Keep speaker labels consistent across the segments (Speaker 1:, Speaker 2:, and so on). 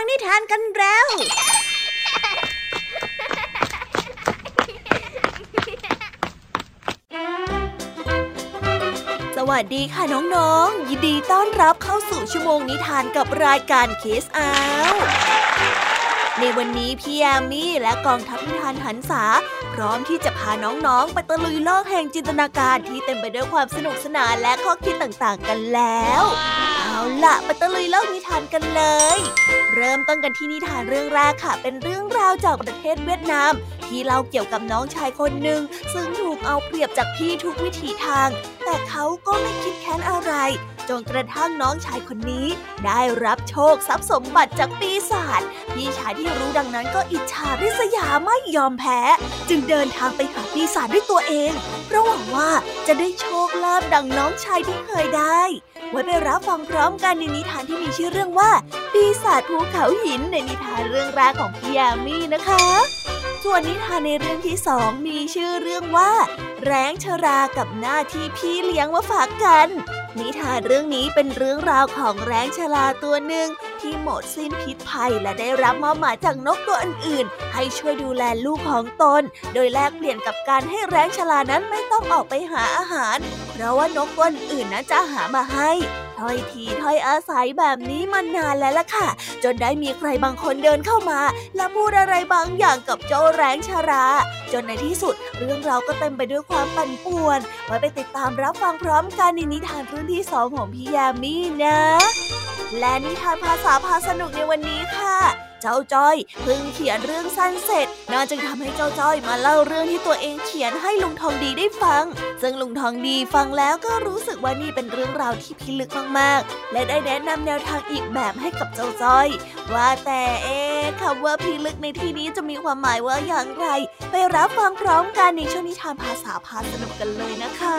Speaker 1: ฟังนิทานกันแล้ว สวัสดีค่ะน้องๆ ยินดีต้อนรับเข้าสู่ชั่วโมงนิทานกับรายการเคสอาในวันนี้พี่ยามีและกองทัพนิทานหันษาพร้อมที่จะพาน้องๆ ไปตะลุยโลกแห่งจินตนาการที่เต็มไปด้วยความสนุกสนานและข้อคิดต่างๆกันแล้ว เอาละไปตะลุยโลกนิทานกันเลย เริ่มต้นกันที่นิทานเรื่องแรกค่ะ เป็นเรื่องราวจากประเทศเวียดนาม ที่เล่าเกี่ยวกับน้องชายคนหนึ่งซึ่งถูกเอาเปรียบจากพี่ทุกวิถีทาง แต่เขาก็ไม่คิดแค้นอะไรจนกระทั่งน้องชายคนนี้ ได้รับโชคทรัพย์สมบัติจากปีศาจพี่ชายที่รู้ดังนั้นก็อิจฉาริษยาไม่ยอมแพ้ จึงเดินทางไปหาปีศาจด้วยตัวเองเพราะหวังว่าจะได้โชคลาภดังน้องชายที่เคยได้ ไว้ไปรับฟังพร้อมกันในนิทานที่มีชื่อเรื่องว่าปีศาจภูเขาหินในนิทานเรื่องแรกของพี่ยามีนะคะ ส่วนนิทานในเรื่องที่สองมีชื่อเรื่องว่า แร้งชรากับหน้าที่พี่เลี้ยงมาฝากกัน นิทานเรื่องนี้เป็นเรื่องราวของแร้งชลาตัวหนึ่ง ที่หมดสิ้นพิษภัยและได้รับมอบหมายจากนกตัวอื่นๆ ให้ช่วยดูแลลูกของตน โดยแลกเปลี่ยนกับการให้แร้งชลานั้นไม่ต้องออกไปหาอาหาร เพราะว่านกตัวอื่นนั้นจะหามาให้ถ้อยทีถ้อยอาศัยแบบนี้มานานแล้วล่ะค่ะ จนได้มีใครบางคนเดินเข้ามา และพูดอะไรบางอย่างกับเจ้าแร้งชารา จนในที่สุดเรื่องราวก็เต็มไปด้วยความปั่นป่วน ไว้ไปติดตามรับฟังพร้อมกันในนิทานเรื่องที่สองของพี่ยามีนะ และนิทานภาษาพาสนุกในวันนี้ค่ะ เจ้าจ้อยเพิ่งเขียนเรื่องสั้นเสร็จน่าจึงทำให้เจ้าจ้อยมาเล่าเรื่องที่ตัวเองเขียนให้ลุงทองดีได้ฟัง ซึ่งลุงทองดีฟังแล้วก็รู้สึกว่านี่เป็นเรื่องราวที่พิลึกมากๆ และได้แนะนำแนวทางอีกแบบให้กับเจ้าจ้อย ว่าแต่เอ๊คำว่าพิลึกในที่นี้จะมีความหมายว่าอย่างไร ไปรับฟังพร้อมกันในช่วงนิทานภาษาพาสนุกกันเลยนะคะ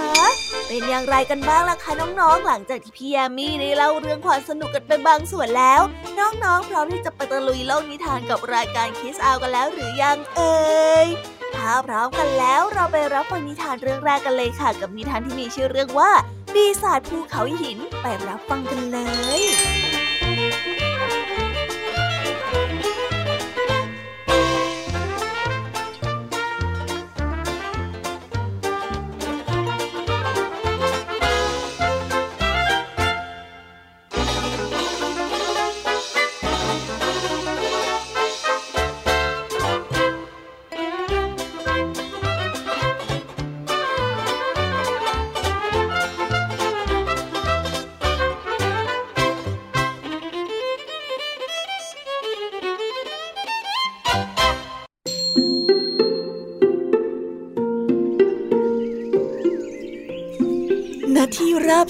Speaker 1: เป็นอย่างไรกันบ้างล่ะคะน้องๆ หลังจากที่พี่ยามีได้เล่าเรื่องความสนุกกันไปบางส่วนแล้ว น้องๆพร้อมที่จะไปตะลุยโลกนิทานกับรายการคิสอากันแล้วหรือยังเอ่ยถ้าพร้อมกันแล้วเราไปรับฟังนิทานเรื่องแรกกันเลยค่ะ กับนิทานที่มีชื่อเรื่องว่าปีศาจภูเขาหินไปรับฟังกันเลย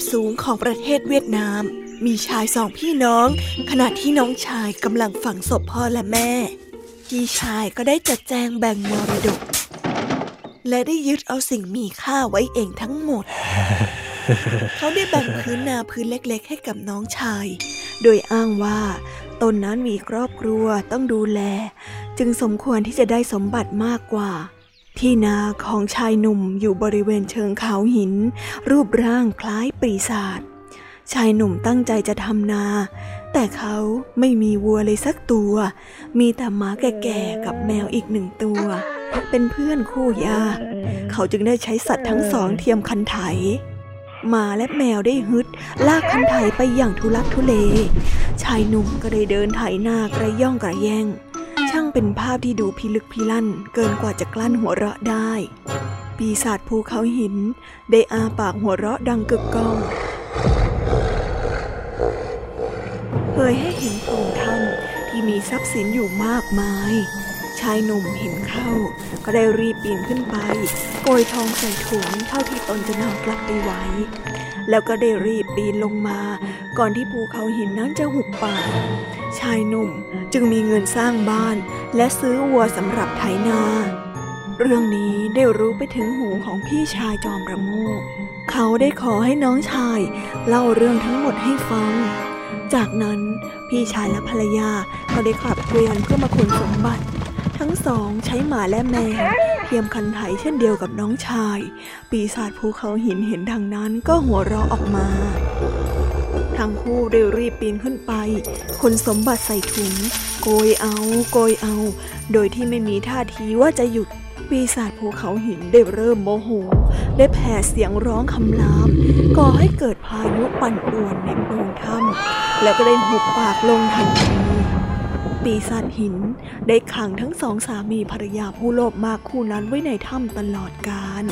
Speaker 2: บสูงของประเทศเวียดนาม มีชายสองพี่น้อง ขณะที่น้องชายกำลังฝังศพพ่อและแม่ พี่ชายก็ได้จัดแจงแบ่งมรดก และได้ยึดเอาสิ่งมีค่าไว้เองทั้งหมด เขาได้แบ่งพื้นนาพื้นเล็ก ๆ ให้กับน้องชาย โดยอ้างว่าตนนั้นมีครอบครัวต้องดูแล จึงสมควรที่จะได้สมบัติมากกว่า ที่นาของชายหนุ่มอยู่บริเวณเชิงเขาหิน รูปร่างคล้ายปีศาจชายหนุ่มตั้งใจจะทำนา แต่เขาไม่มีวัวเลยสักตัว มีแต่หมาแก่ๆกับแมวอีกหนึ่งตัว เป็นเพื่อนคู่ยาเขาจึงได้ใช้สัตว์ทั้งสองเทียมคันไถหมาและแมวได้ฮึด ลากคันไถไปอย่างทุลักทุเล ชายหนุ่มก็ได้เดินไถนากระย่องกระแย่ง ช่างเป็นภาพที่ดูพิลึกพิลั่นเกินกว่าจะกลั้นหัวเราะได้ ปีศาจภูเขาหิน ได้อาปากหัวเราะดังกึกก้องเผยให้เห็นโพรงถ้ำที่มีทรัพย์สินอยู่มากมาย ชายหนุ่มเห็นเข้า ก็ได้รีบปีนขึ้นไปโกยทองใส่ถุงเท่าที่ตนจะนำกลับไปไว้ แล้วก็ได้รีบปีนลงมา ก่อนที่ภูเขาหินนั้นจะหุบปาก ชายหนุ่มจึงมีเงินสร้างบ้านและซื้อวัวสำหรับไถนา เรื่องนี้ได้รู้ไปถึงหูของพี่ชายจอมประโมก เขาได้ขอให้น้องชายเล่าเรื่องทั้งหมดให้ฟัง จากนั้นพี่ชายและภรรยาก็ได้ขับเกวียนเพื่อมาขนสมบัติ ทั้งสองใช้หมาและแมวเทียมคันไถเช่นเดียวกับน้องชาย ปีศาจภูเขาหินเห็นดังนั้นก็หัวเราะออกมา ทั้งคู่ได้รีบปีนขึ้นไป คนสมบัติใส่ถุง โกยเอาโกยเอา โดยที่ไม่มีท่าทีว่าจะหยุดปีศาจภูเขาหินได้เริ่มโมโห ได้แผ่เสียงร้องคำราม ก่อให้เกิดพายุปั่นป่วนในโพรงถ้ำแล้วก็ได้หุบปากลงทันทีปีศาจหินได้ขังทั้งสองสามีภรรยาผู้โลภมากคู่นั้นไว้ในถ้ำตลอดกาล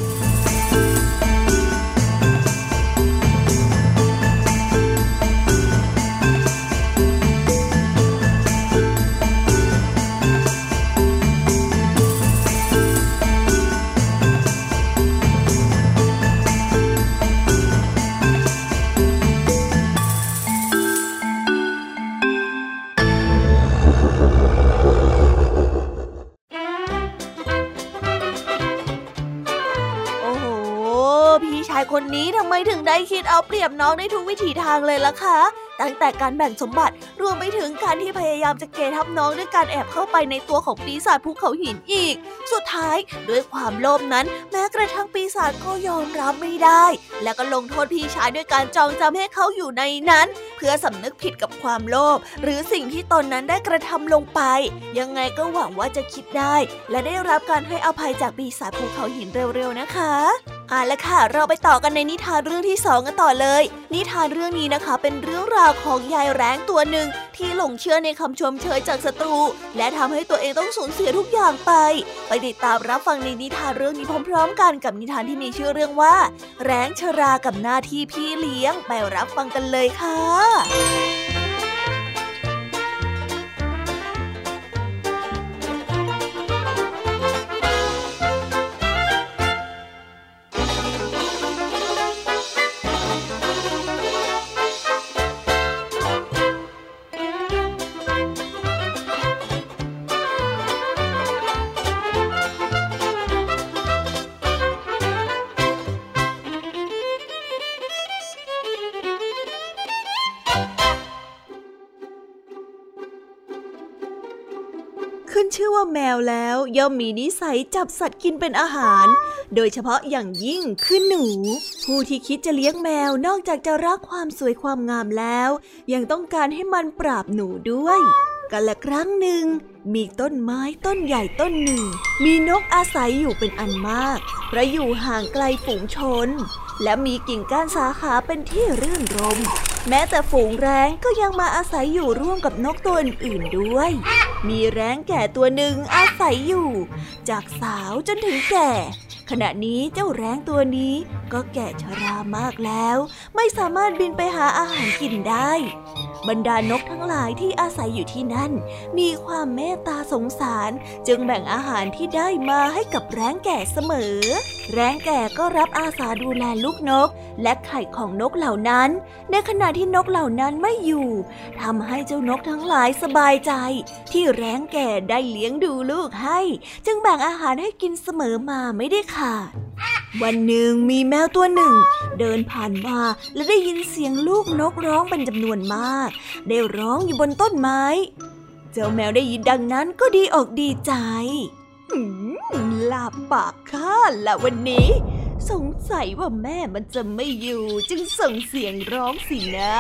Speaker 1: คิดเอาเปรียบน้องในทุกวิถีทางเลยล่ะคะตั้งแต่การแบ่งสมบัติรวมไปถึงการที่พยายามจะเกทับน้องด้วยการแอบเข้าไปในตัวของปีศาจภูเขาหินอีก สุดท้ายด้วยความโลภนั้น แม้กระทั่งปีศาจก็ยอมรับไม่ได้ แล้วก็ลงโทษพี่ชายด้วยการจองจำให้เขาอยู่ในนั้น เพื่อสำนึกผิดกับความโลภหรือสิ่งที่ตนนั้นได้กระทำลงไป ยังไงก็หวังว่าจะคิดได้ และได้รับการให้อภัยจากปีศาจภูเขาหินเร็วๆนะคะ เอาละค่ะ เราไปต่อกันในนิทานเรื่องที่สองกันต่อเลย นิทานเรื่องนี้นะคะ เป็นเรื่องราวของยายแร้งตัวหนึ่งที่หลงเชื่อในคำชมเชยจากศัตรู และทำให้ตัวเองต้องสูญเสียทุกอย่างไป ไปติดตามรับฟังในนิทานเรื่องนี้พร้อม ๆ กันกับนิทานที่มีชื่อเรื่องว่า แร้งชรากับหน้าที่พี่เลี้ยงไปรับฟังกันเลยค่ะ ชื่อว่าแมวแล้วย่อมมีนิสัยจับสัตว์กินเป็นอาหาร โดยเฉพาะอย่างยิ่งคือหนู ผู้ที่คิดจะเลี้ยงแมวนอกจากจะรักความสวยความงามแล้ว ยังต้องการให้มันปราบหนูด้วยกันละครั้งหนึ่ง มีต้นไม้ต้นใหญ่ต้นหนึ่ง มีนกอาศัยอยู่เป็นอันมากเพราะอยู่ห่างไกลฝูงชน และมีกิ่งก้านสาขาเป็นที่รื่นรม แม้แต่ฝูงแร้งก็ยังมาอาศัยอยู่ร่วมกับนกตัวอื่นๆด้วย มีแร้งแก่ตัวหนึ่งอาศัยอยู่ จากสาวจนถึงแก่ ขณะนี้เจ้าแร้งตัวนี้ก็แก่ชรามากแล้ว ไม่สามารถบินไปหาอาหารกินได้ บรรดานกทั้งหลายที่อาศัยอยู่ที่นั่น มีความเมตตาสงสารจึงแบ่งอาหารที่ได้มาให้กับแร้งแก่เสมอ แร้งแก่ก็รับอาสาดูแลลูกนก และไข่ของนกเหล่านั้น ในขณะที่นกเหล่านั้นไม่อยู่ทำให้เจ้านกทั้งหลายสบายใจ ที่แร้งแก่ได้เลี้ยงดูลูกให้ จึงแบ่งอาหารให้กินเสมอมาไม่ได้ขาด วันหนึ่งมีแมวตัวหนึ่ง เดินผ่านมาและได้ยินเสียงลูกนกร้องเป็นจำนวนมาก ได้ร้องอยู่บนต้นไม้ เจ้าแมวได้ยินดังนั้นก็ดีอกดีใจหลับปากข้าละวันนี้ สงสัยว่าแม่มันจะไม่อยู่ จึงส่งเสียงร้องสินะ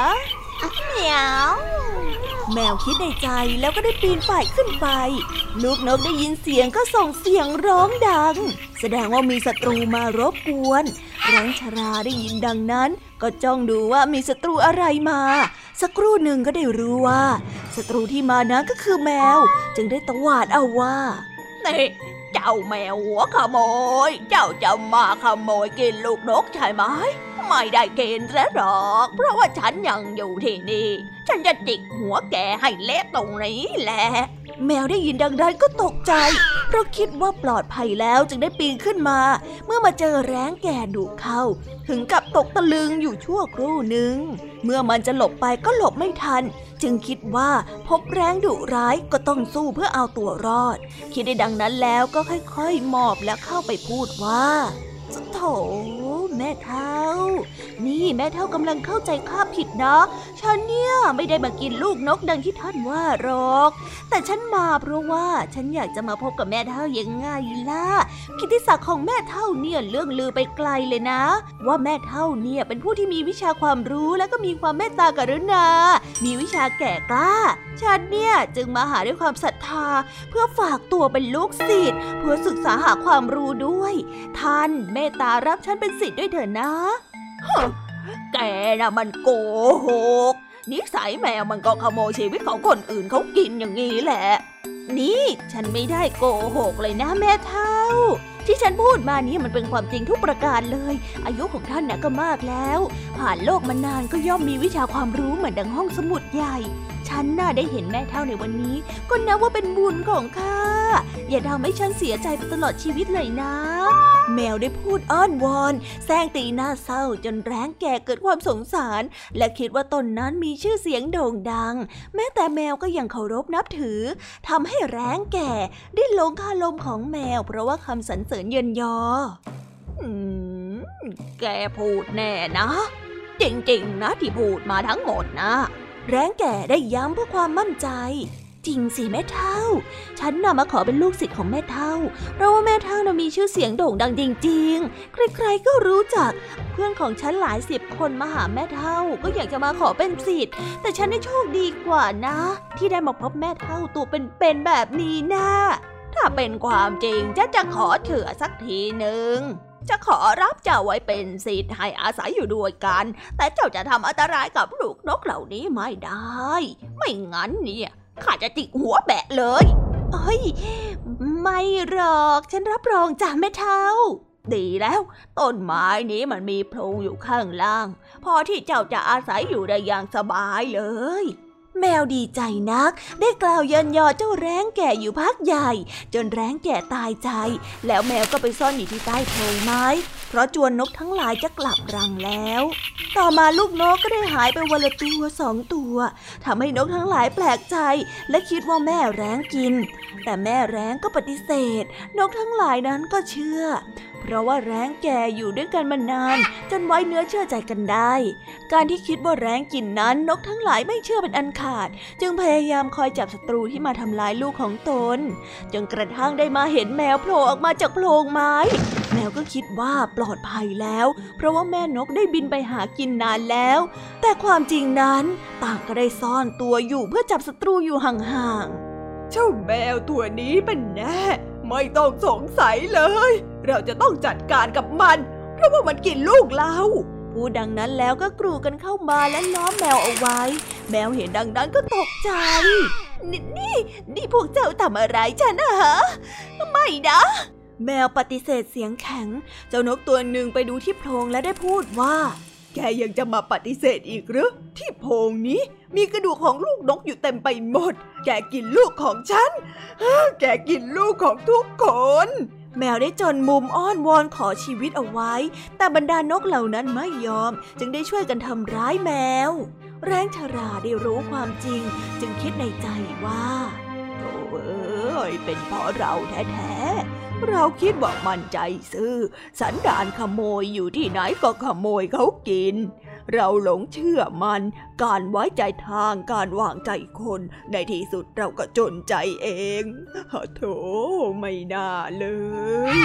Speaker 1: เหมียวแมวคิดในใจแล้วก็ได้ปีนป่ายขึ้นไป ลูกนกได้ยินเสียงก็ส่งเสียงร้องดัง แสดงว่ามีศัตรูมารบกวนร้องชราได้ยินดังนั้น ก็จ้องดูว่ามีศัตรูอะไรมา สักครู่หนึ่งก็ได้รู้ว่าศัตรูที่มานั้นก็คือแมว จึงได้ตวาดเอาว่า
Speaker 3: นี่ เจ้าแมวหัวขโมย เจ้าจะมาขโมยกินลูกนกใช่ไหม ไม่ได้กินแล้วหรอก เพราะว่าฉันยังอยู่ที่นี่ ฉันจะจิกหัวแกให้เละตรงนี้แหละ
Speaker 1: แมวได้ยินดังนั้นก็ตกใจ เพราะคิดว่าปลอดภัยแล้วจึงได้ปีนขึ้นมา เมื่อมาเจอแร้งแก่ดุเข้า ถึงกับตกตะลึงอยู่ชั่วครู่หนึ่ง เมื่อมันจะหลบไปก็หลบไม่ทัน จึงคิดว่าพบแร้งดุร้ายก็ต้องสู้เพื่อเอาตัวรอด คิดได้ดังนั้นแล้วก็ค่อยๆหมอบและเข้าไปพูดว่า โถแม่เท่า นี่แม่เท่ากำลังเข้าใจข้าผิดนะ ฉันเนี่ยไม่ได้มากินลูกนกดังที่ท่านว่าหรอก แต่ฉันมาเพราะว่าฉันอยากจะมาพบกับแม่เท่ายังไงล่ะ กิติศักดิ์ของแม่เท่าเนี่ยเรื่องลือไปไกลเลยนะ ว่าแม่เท่าเนี่ยเป็นผู้ที่มีวิชาความรู้และก็มีความเมตตากรุณา มีวิชาแก่กล้า ฉันเนี่ยจึงมาหาด้วยความศรัทธา เพื่อฝากตัวเป็นลูกศิษย์เพื่อศึกษาหาความรู้ด้วย ท่านมตตารับฉันเป็นศิษย์ด้วยเถอะนะ
Speaker 3: แกน่ะมันโกหก นิสัยแมวมันก็ขโมยชีวิตของคนอื่นเขากินอย่างนี้แหละ
Speaker 1: นี่ฉันไม่ได้โกหกเลยนะแม่เท่า ที่ฉันพูดมานี้มันเป็นความจริงทุกประการเลย อายุของท่านนะก็มากแล้ว ผ่านโลกมานานก็ย่อมมีวิชาความรู้เหมือนดังห้องสมุดใหญ่ ฉันน่าได้เห็นแม่เท่าในวันนี้ ก็นับว่าเป็นบุญของข้า อย่าทำให้ฉันเสียใจไปตลอดชีวิตเลยนะ แมวได้พูดอ้อนวอนแซงตีหน้าเศร้าจนแร้งแก่เกิดความสงสาร และคิดว่าตนนั้นมีชื่อเสียงโด่งดัง แม้แต่แมวก็ยังเคารพนับถือทำให้แร้งแก่ได้หลงคาลมของแมว เพราะว่าคำสรรเสริญเยินยอ
Speaker 3: แกพูดแน่นะ จริงๆนะที่พูดมาทั้งหมดนะ
Speaker 1: แร้งแก่ได้ย้ำเพื่อความมั่นใจ จริงสิแม่เท่า ฉันน่ะมาขอเป็นลูกศิษย์ของแม่เท่า เพราะว่าแม่เท่าน่ะมีชื่อเสียงโด่งดังจริงๆ ใครๆก็รู้จัก เพื่อนของฉันหลายสิบคนมาหาแม่เท่า ก็อยากจะมาขอเป็นศิษย์ แต่ฉันได้โชคดีกว่านะ ที่ได้มาพบแม่เท่าตัวเป็นๆแบบนี้นะ
Speaker 3: ถ้าเป็นความจริงจะจะขอเถื่อสักทีหนึ่ง จะขอรับเจ้าไว้เป็นศิษย์ให้อาศัยอยู่ด้วยกัน แต่เจ้าจะทำอันตรายกับลูกนกเหล่านี้ไม่ได้ ไม่งั้นเนี่ยข้าจะจิกหัวแบะเลย
Speaker 1: เอ้ย ไม่หรอก ฉันรับรองจ้ะแม่เท่า
Speaker 3: ดีแล้ว ต้นไม้นี้มันมีโพรงอยู่ข้างล่าง พอที่เจ้าจะอาศัยอยู่ได้อย่างสบายเลย
Speaker 1: แมวดีใจนัก ได้กล่าวเยินยอเจ้าแร้งแก่อยู่พักใหญ่ จนแร้งแก่ตายใจ แล้วแมวก็ไปซ่อนอยู่ที่ใต้โพรงไม้ เพราะจวนนกทั้งหลายจะกลับรังแล้ว ต่อมาลูกนกก็ได้หายไปวันละตัวสองตัวทำให้นกทั้งหลายแปลกใจ และคิดว่าแม่แร้งกิน แต่แม่แร้งก็ปฏิเสธ นกทั้งหลายนั้นก็เชื่อ เพราะว่าแร้งแก่อยู่ด้วยกันมานาน จนไว้เนื้อเชื่อใจกันได้ การที่คิดว่าแร้งกินนั้นนกทั้งหลายไม่เชื่อเป็นอันขาด จึงพยายามคอยจับศัตรูที่มาทำลายลูกของตน จนกระทั่งได้มาเห็นแมวโผล่ออกมาจากโพรงไม้ แมวก็คิดว่าปลอดภัยแล้ว เพราะว่าแม่นกได้บินไปหากินนานแล้ว แต่ความจริงนั้นต่างก็ได้ซ่อนตัวอยู่เพื่อจับศัตรูอยู่ห่างๆ
Speaker 2: เจ้าแมวตัวนี้เป็นแน่ ไม่ต้องสงสัยเลย เราจะต้องจัดการกับมัน เพราะว่ามันกินลูกเรา
Speaker 1: พูดดังนั้นแล้วก็กรูกันเข้ามาและล้อมแมวเอาไว้ แมวเห็นดังนั้นก็ตกใจ นี่นี่นี่พวกเจ้าทำอะไรฉันนะฮะไม่นะ แมวปฏิเสธเสียงแข็ง เจ้านกตัวหนึ่งไปดูที่โพรงและได้พูดว่า
Speaker 2: แกยังจะมาปฏิเสธอีกหรือที่โพรงนี้ มีกระดูกของลูกนกอยู่เต็มไปหมด แกกินลูกของฉัน แกกินลูกของทุกคน
Speaker 1: แมวได้จนมุมอ้อนวอนขอชีวิตเอาไว้ แต่บรรดานกเหล่านั้นไม่ยอม จึงได้ช่วยกันทำร้ายแมว แรงชราได้รู้ความจริง จึงคิดในใจว่า
Speaker 3: โถ่เอ้ยเป็นเพราะเราแท้ๆ เราคิดว่ามันใจซื่อ สันดานขโมยอยู่ที่ไหนก็ขโมยเขากิน เราหลงเชื่อมัน การไว้ใจทางการวางใจคน ในที่สุดเราก็จนใจเองโถไม่น่าเลย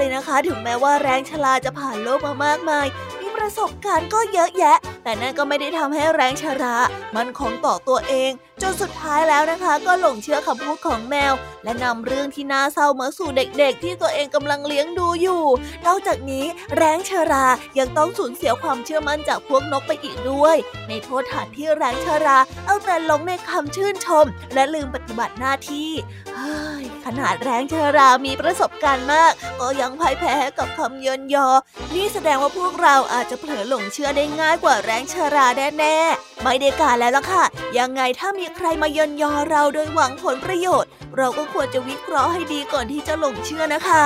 Speaker 1: เลยนะคะ ถึงแม้ว่าแรงชลาจะผ่านโลกมามากมาย มีประสบการณ์ก็เยอะแยะ แต่นั่นก็ไม่ได้ทำให้แรงชรา มันคงต่อตัวเอง จนสุดท้ายแล้วนะคะ ก็หลงเชื่อคำพูดของแมว และนำเรื่องที่น่าเศร้ามาสู่เด็กๆ ที่ตัวเองกำลังเลี้ยงดูอยู่ นอกจากนี้แรงชรายังต้องสูญเสียความเชื่อมั่นจากพวกนกไปอีกด้วย ในโทษฐานที่แรงชรา เอาแต่หลงในคำชื่นชม และลืมปฏิบัติหน้าที่เฮ้ยขนาดแรงชรามีประสบการณ์มาก ก็ยังพ่ายแพ้กับคำเยินยอ นี่แสดงว่าพวกเราอาจจะเผลอหลงเชื่อได้ง่ายกว่าแรงชราแน่ๆไม่ได้การแล้วล่ะค่ะ ยังไงถ้ามีใครมาเยินยอเราโดยหวังผลประโยชน์ เราก็ควรจะวิเคราะห์ให้ดีก่อนที่จะหลงเชื่อนะคะ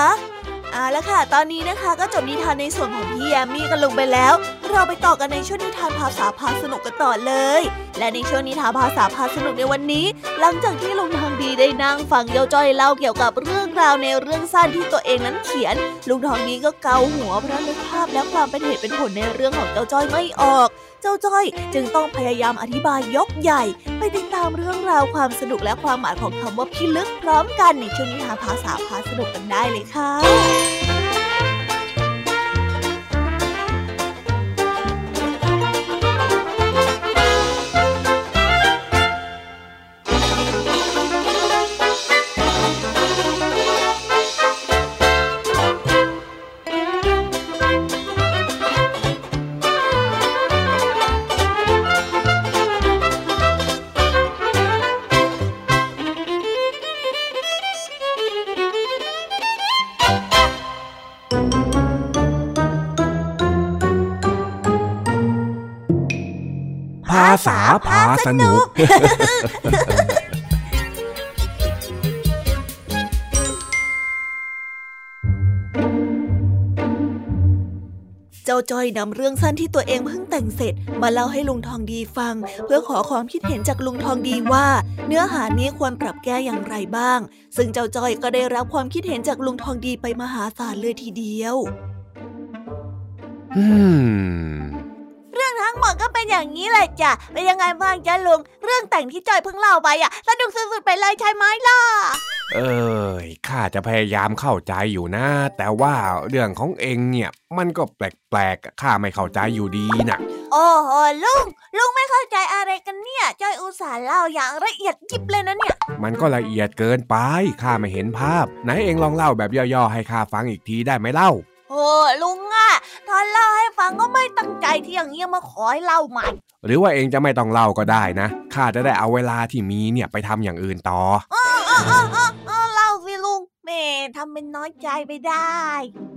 Speaker 1: เอาละค่ะ ตอนนี้นะคะก็จบนิทานในส่วนของพี่แยมมี่กันลงไปแล้ว เราไปต่อกันในช่วงนิทานภาษาพาสนุกกันต่อเลย และในช่วงนิทานภาษาพาสนุกในวันนี้ หลังจากที่ลุงทองดีได้นั่งฟังเยาจ้อยเล่าเกี่ยวกับเรื่องราวในเรื่องสั้นที่ตัวเองนั้นเขียน ลุงทองดีก็เกาหัวเพราะนึกภาพและความเป็นเหตุเป็นผลในเรื่องของเจ้าจ้อยไม่ออก เจ้าจ้อย จึงต้องพยายามอธิบายยกใหญ่ ไปติดตามเรื่องราวความสนุกและความหมายของคำว่าพิลึกพร้อมกันในช่วงนิทานภาษาพาสนุกกันได้เลยค่ะ
Speaker 4: ภ พาสนุก
Speaker 1: เจ้าจ้อยนำเรื่องสั้นที่ตัวเองเพิ่งแต่งเสร็จ มาเล่าให้ลุงทองดีฟัง เพื่อขอความคิดเห็นจากลุงทองดีว่า เนื้อหานี้ควรปรับแก้อย่างไรบ้าง ซึ่งเจ้าจ้อยก็ได้รับความคิดเห็นจากลุงทองดีไปมหาศาลเลยทีเดียว
Speaker 4: อืม
Speaker 1: เรื่อ งทั้งหมดก็เป็นอย่างนี้แหละจ้ะเป็นยังไงบ้างจ๊ะลุง เรื่องแต่งที่จอยเพิ่งเล่าไปอะสนุกสุดๆไปเลยใช่ไหมล่ะ
Speaker 4: เอ้ยข้าจะพยายามเข้าใจอยู่นะ แต่ว่าเรื่องของเองเนี่ย มันก็แปลกๆข้าไม่เข้าใจอยู่ดีน่ะ
Speaker 1: โอ้โหลุงลุงไม่เข้าใจอะไรกันเนี่ยจอยอุตส่าห์เล่าอย่างละเอียดยิบเลยนะเนี่ย
Speaker 4: มันก็ละเอียดเกินไปข้าไม่เห็นภาพ ไหนเองลองเล่าแบบย่อๆให้ข้าฟังอีกทีได้ไหมเล่า
Speaker 1: โอ้ลุงอะตอนเล่าให้ฟังก็ไม่ตั้งใจที่อย่างเงี้ยมาขอให้เล่าใหม่
Speaker 4: หรือว่าเองจะไม่ต้องเล่าก็ได้นะ ข้าจะได้เอาเวลาที่มีเนี่ยไปทำอย่างอื่นต่อ
Speaker 1: เออเออเออเออเออเล่าสิลุงแหม่ทำเป็นน้อยใจไปได้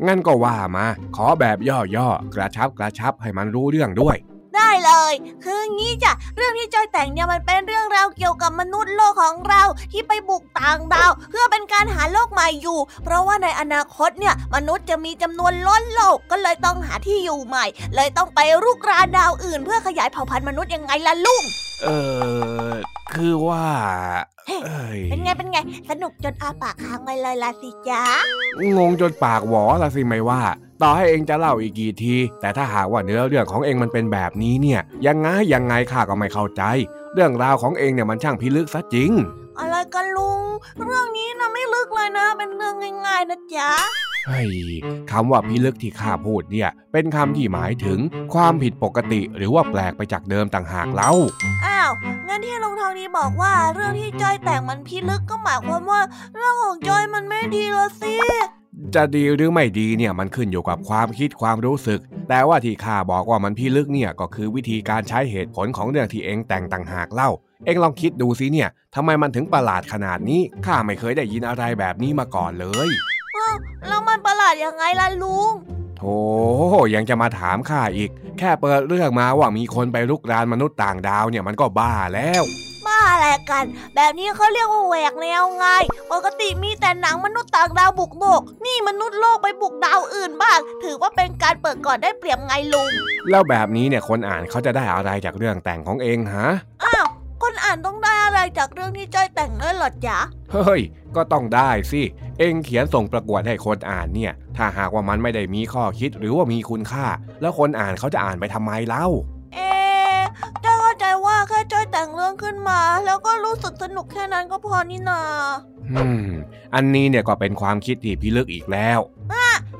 Speaker 4: งั้นก็ว่ามา ขอแบบย่อๆ กระชับกระชับให้มันรู้เรื่องด้วย
Speaker 1: ได้เลย คืองี้จ้ะเรื่องที่จอยแต่งเนี่ยมันเป็นเรื่องราวเกี่ยวกับมนุษย์โลกของเราที่ไปบุกต่างดาว เพื่อเป็นการหาโลกใหม่อยู่ เพราะว่าในอนาคตเนี่ยมนุษย์จะมีจำนวนล้นโลกก็เลยต้องหาที่อยู่ใหม่ เลยต้องไปรุกรานดาวอื่น เพื่อขยายเผ่าพันธุ์มนุษย์ยังไงล่ะลุง
Speaker 4: เออคือว่าเอ้ย
Speaker 1: เป็นไงเป็นไง สนุกจนอาปากค้างไปเลยล่ะสิจ๊ะ
Speaker 4: งงจนปากหวอละสิไม่ว่า ต่อให้เองจะเล่าอีกกี่ที แต่ถ้าหากว่าเนื้อเรื่องของเองมันเป็นแบบนี้เนี่ยยังไงยังไงข้าก็ไม่เข้าใจ เรื่องราวของเองเนี่ยมันช่างพิลึกซะจริง
Speaker 1: อะไรกันลุง เรื่องนี้นะไม่ลึกเลยนะ เป็นเรื่องง่ายๆนะจ๊ะ
Speaker 4: เฮ้ยคำว่าพิลึกที่ข้าพูดเนี่ย เป็นคำที่หมายถึงความผิดปกติหรือว่าแปลกไปจากเดิมต่างหากเล่า
Speaker 1: อ้าวงั้นที่ลุงทองดีบอกว่าเรื่องที่จอยแต่งมันพิลึกก็หมายความว่า เรื่องของจอยมันไม่ดีละสิ
Speaker 4: จะดีหรือไม่ดีเนี่ยมันขึ้นอยู่กับความคิดความรู้สึก แต่ว่าที่ข้าบอกว่ามันพิลึกเนี่ยก็คือวิธีการใช้เหตุผลของเรื่องที่เองแต่งต่างหากเล่า เองลองคิดดูสิเนี่ยทำไมมันถึงประหลาดขนาดนี้ข้าไม่เคยได้ยินอะไรแบบนี้มาก่อนเลย
Speaker 1: แล้วมันประหลาดยังไงล่ะลุง
Speaker 4: โธ่ยังจะมาถามข้าอีก แค่เปิดเรื่องมาว่ามีคนไปลุกรานมนุษย์ต่างดาวเนี่ยมันก็บ้าแล้ว
Speaker 1: บ้าอะไรกัน แบบนี้เขาเรียกว่าแหวกแนวไงปกติมีแต่หนังมนุษย์ต่างดาวบุกโลก นี่มนุษย์โลกไปบุกดาวอื่นบ้าง ถือว่าเป็นการเปิดก่อนได้เปรียบไงลุง
Speaker 4: แล้วแบบนี้เนี่ยคนอ่านเขาจะได้อะไรจากเรื่องแต่งของเองฮะ
Speaker 1: อ้าวคน อ่านต้องได้อะไรจากเรื่องที่จอยแต่งด้วยเหรอจ๊ะ
Speaker 4: เฮ้ย ก็ต้องได้สิ เองเขียนส่งประกวดให้คนอ่านเนี่ย ถ้าหากว่ามันไม่ได้มีข้อคิดหรือว่ามีคุณค่า แล้วคนอ่านเขาจะอ่านไปทำไมเล่า
Speaker 1: เอะจอยเข้าใจว่าแค่จอยแต่งเรื่องขึ้นมา แล้วก็รู้สึกสนุกแค่นั้นก็พอนี่นา
Speaker 4: อืม อันนี้เนี่ยก็เป็นความคิดที่พิลึกอีกแล้ว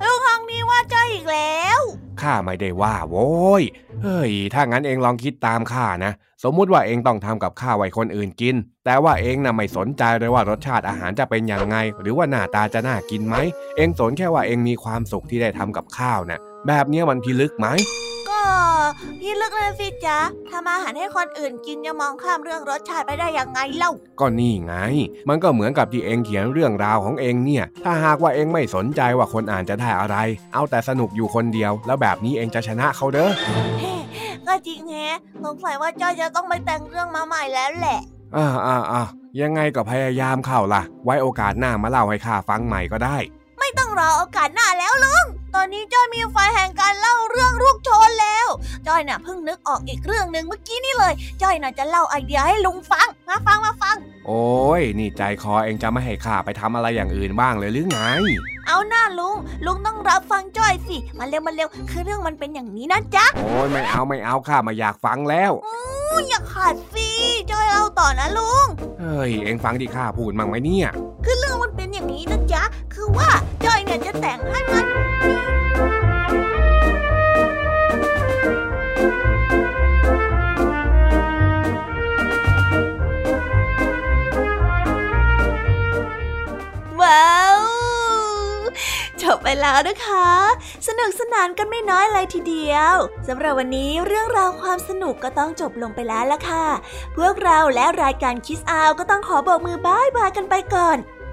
Speaker 1: ลุงทองดีว่าจอยอีกแล้ว
Speaker 4: ข้าไม่ได้ว่าโว้ย เฮ้ย ถ้างั้นเองลองคิดตามข้านะ สมมุติว่าเองต้องทำกับข้าวไว้คนอื่นกิน แต่ว่าเองน่ะไม่สนใจเลยว่ารสชาติอาหารจะเป็นยังไง หรือว่าหน้าตาจะน่ากินไหม เองสนแค่ว่าเองมีความสุขที่ได้ทำกับข้าวนะ่ะแบบนี้มันพิลึกไหม
Speaker 1: ก็พี่ลึกเลยสิจ๊ะทำอาหารให้คนอื่นกินจะมองข้ามเรื่องรสชาติไปได้ยังไงเล่า
Speaker 4: ก็นี่ไง มันก็เหมือนกับที่เองเขียนเรื่องราวของเองเนี่ย ถ้าหากว่าเองไม่สนใจว่าคนอ่านจะได้อะไร เอาแต่สนุกอยู่คนเดียว แล้วแบบนี้เองจะชนะเขาเด้อ
Speaker 1: ก็จริงแฮะสงสัยว่าจ้อยจะต้องไปแต่งเรื่องมาใหม่แล้วแหละ
Speaker 4: อ่าอ่าอ่ายังไงก็พยายามเข้าล่ะ ไว้โอกาสหน้ามาเล่าให้ข้าฟังใหม่ก็ได้
Speaker 1: ไม่ต้องรอโอกาสหน้าแล้วลุง ตอนนี้จ้อยมีไฟแห่งการเล่าเรื่องลูกโชนแล้ว จ้อยน่ะเพิ่งนึกออกอีกเรื่องหนึ่งเมื่อกี้นี่เลย จ้อยน่ะจะเล่าไอเดียให้ลุงฟัง มาฟังมาฟัง
Speaker 4: โอ้ยนี่ใจคอเองจะไม่ให้ข้าไปทำอะไรอย่างอื่นบ้างเลยหรือไง
Speaker 1: เอาหน้าลุง ลุงต้องรับฟังจ้อยสิ มาเร็วมาเร็ว คือเรื่องมันเป็นอย่างนี้นะจ๊ะ
Speaker 4: โอ้ยไม่เอาไม่เอาข้ามาอยากฟังแล้ว
Speaker 1: อู้อย่าขาดสิจ้อยเล่าต่อนะลุง
Speaker 4: เฮ้ย เองฟังที่ข้าพูดมั่งไหมเนี่ย
Speaker 1: คือเรื่องมันเป็นอย่างนี้นะจ๊ะ คือว่าจอยเนี่ยจะแต่งให้มันว้าวจบไปแล้วนะคะ สนุกสนานกันไม่น้อยเลยทีเดียวสำหรับวันนี้เรื่องราวความสนุกก็ต้องจบลงไปแล้วละค่ะ พวกเราและรายการคิสอาวก็ต้องขอบอกมือบายบายกันไปก่อน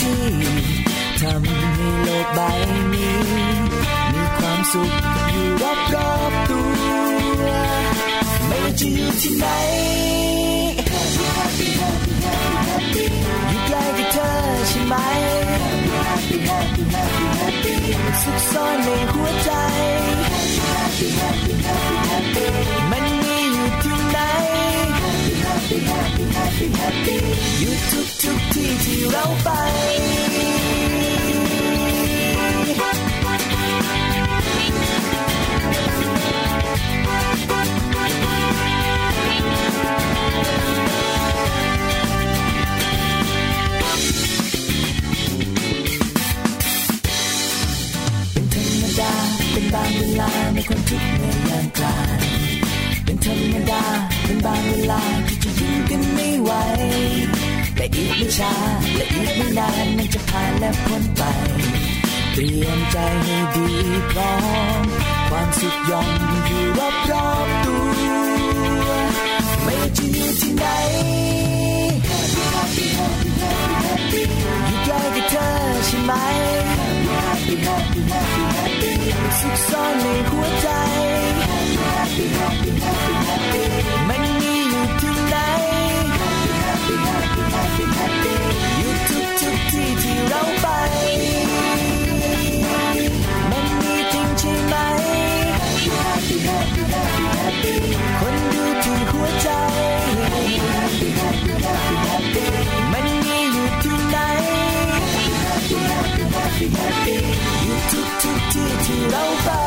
Speaker 5: ที่ทำให้โลกใบนี้ มีความสุขอยู่รอบๆตัว ไม่ว่าจะอยู่ที่ไหน Happy happy happy happy happy อยู่ใกล้กับเธอใช่ไหม Happy happy happy happy Happy สุขซ่อนในหัวใจ Happy Happy happy happy happy มันมีอยู่ที่ไหน Happy happy happy happy อยู่ทุกทุกที่ที่เราไป เป็นธรรมดา เป็นบางเวลาในความทุกข์ในยามกลางเป็นธรรมดา เป็นบางเวลาที่ กันไม่ไหวและอีกไม่ช้าและอีกไม่นานมันจะผ่านและพ้นไป เตรียมใจให้ดีพร้อม ความสุขย่อมอยู่รอบรอบๆตัว ไม่ว่าจะอยู่ที่ไหน Happy happy happy happy happy อยู่ใกล้กับเธอใช่ไหม Happy happy happy happy happy สุขซ่อนในหัวใจ Happy happy happy happy มั เราไป มันมีจริงใช่ไหม Happy happy happy happy คนดูที่หัวใจ Happy happy happy happy มันมีอยู่ที่ไหน Happy happy happy happy อยู่ทุกทุกๆที่ที่เราไป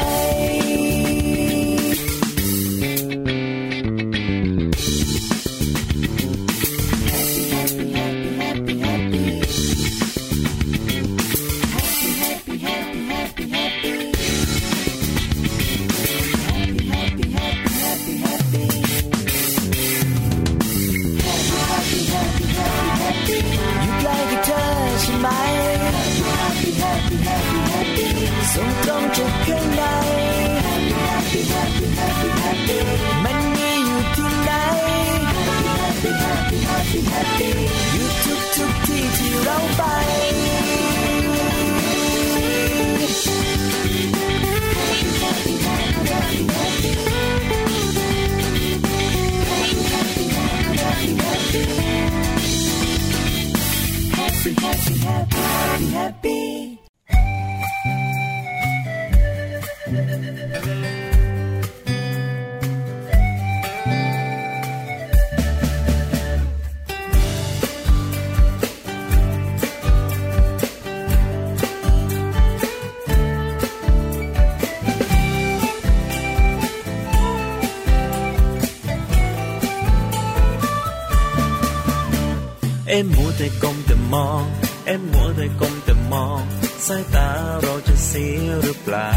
Speaker 6: กลมแต่มอง เอ็มมัวแต่กลมแต่มอง สายตาเราจะเสียหรือเปล่า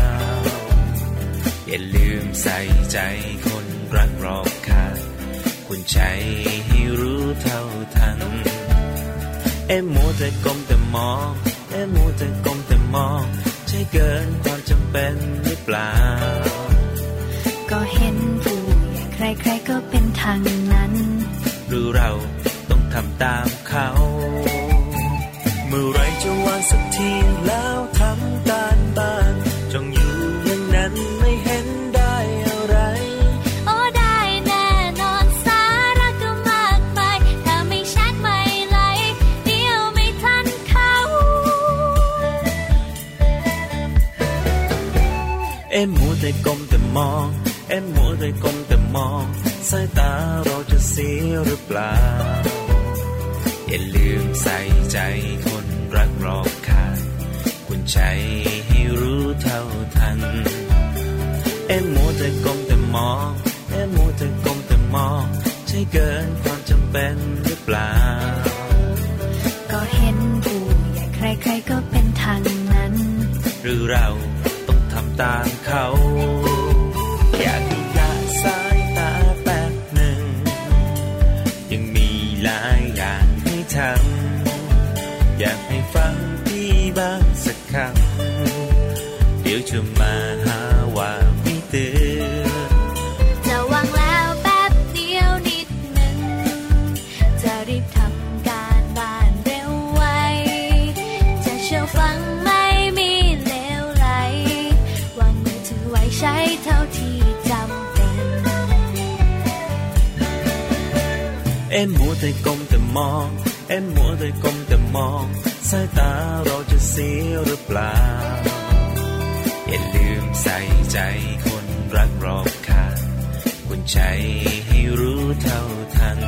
Speaker 6: อย่าลืมใส่ใจคนรักรอบค่าคุณใจให้รู้เท่าทัน เอ็มมัวแต่กลมแต่มอง เอ็มมัวแต่กลมแต่มอง ใช่เกินความจำเป็นหรือเปล่า
Speaker 7: ก็เห็นผู้ใหญ่ใครๆก็เป็นทางนั้น
Speaker 6: หรือเราต้องทำตาม มแต่มองเอ็มมัวแต่กลมแต่มองสายตาเราจะเสียหรือเปล่า อย่าลืมใส่ใจคนรักรอบค่างคุณใจให้รู้เท่าทันเอ็มมัวแต่กลมแต่มองเอ็มมัวแต่กลมแต่มองใช่เกินความจำเป็นหรือเปล่า
Speaker 7: ก็เห็นผู้ใหญ่ใครๆก็เป็นทางนั้น
Speaker 6: หรือเราต้องทำตามเขา เอ็
Speaker 7: มมัว
Speaker 6: แต่กลมแต่มอง เอ็มมัวแต่กลมแต่มอง สายตาเราจะเสียหรือเปล่า อย่าลืมใส่ใจคนรักรอบค่างคุณใจให้รู้เท่าทัน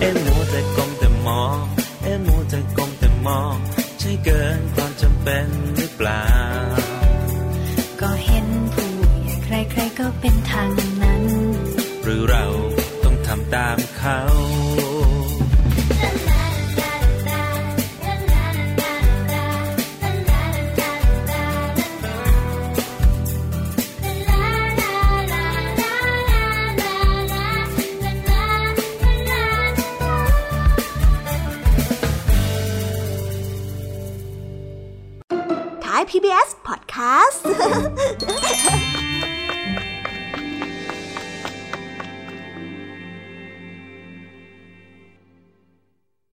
Speaker 6: เอ็มมัวแต่กลมแต่มอง เอ็มมัวแต่กลมแต่มอง ใช่เกินความจำเป็น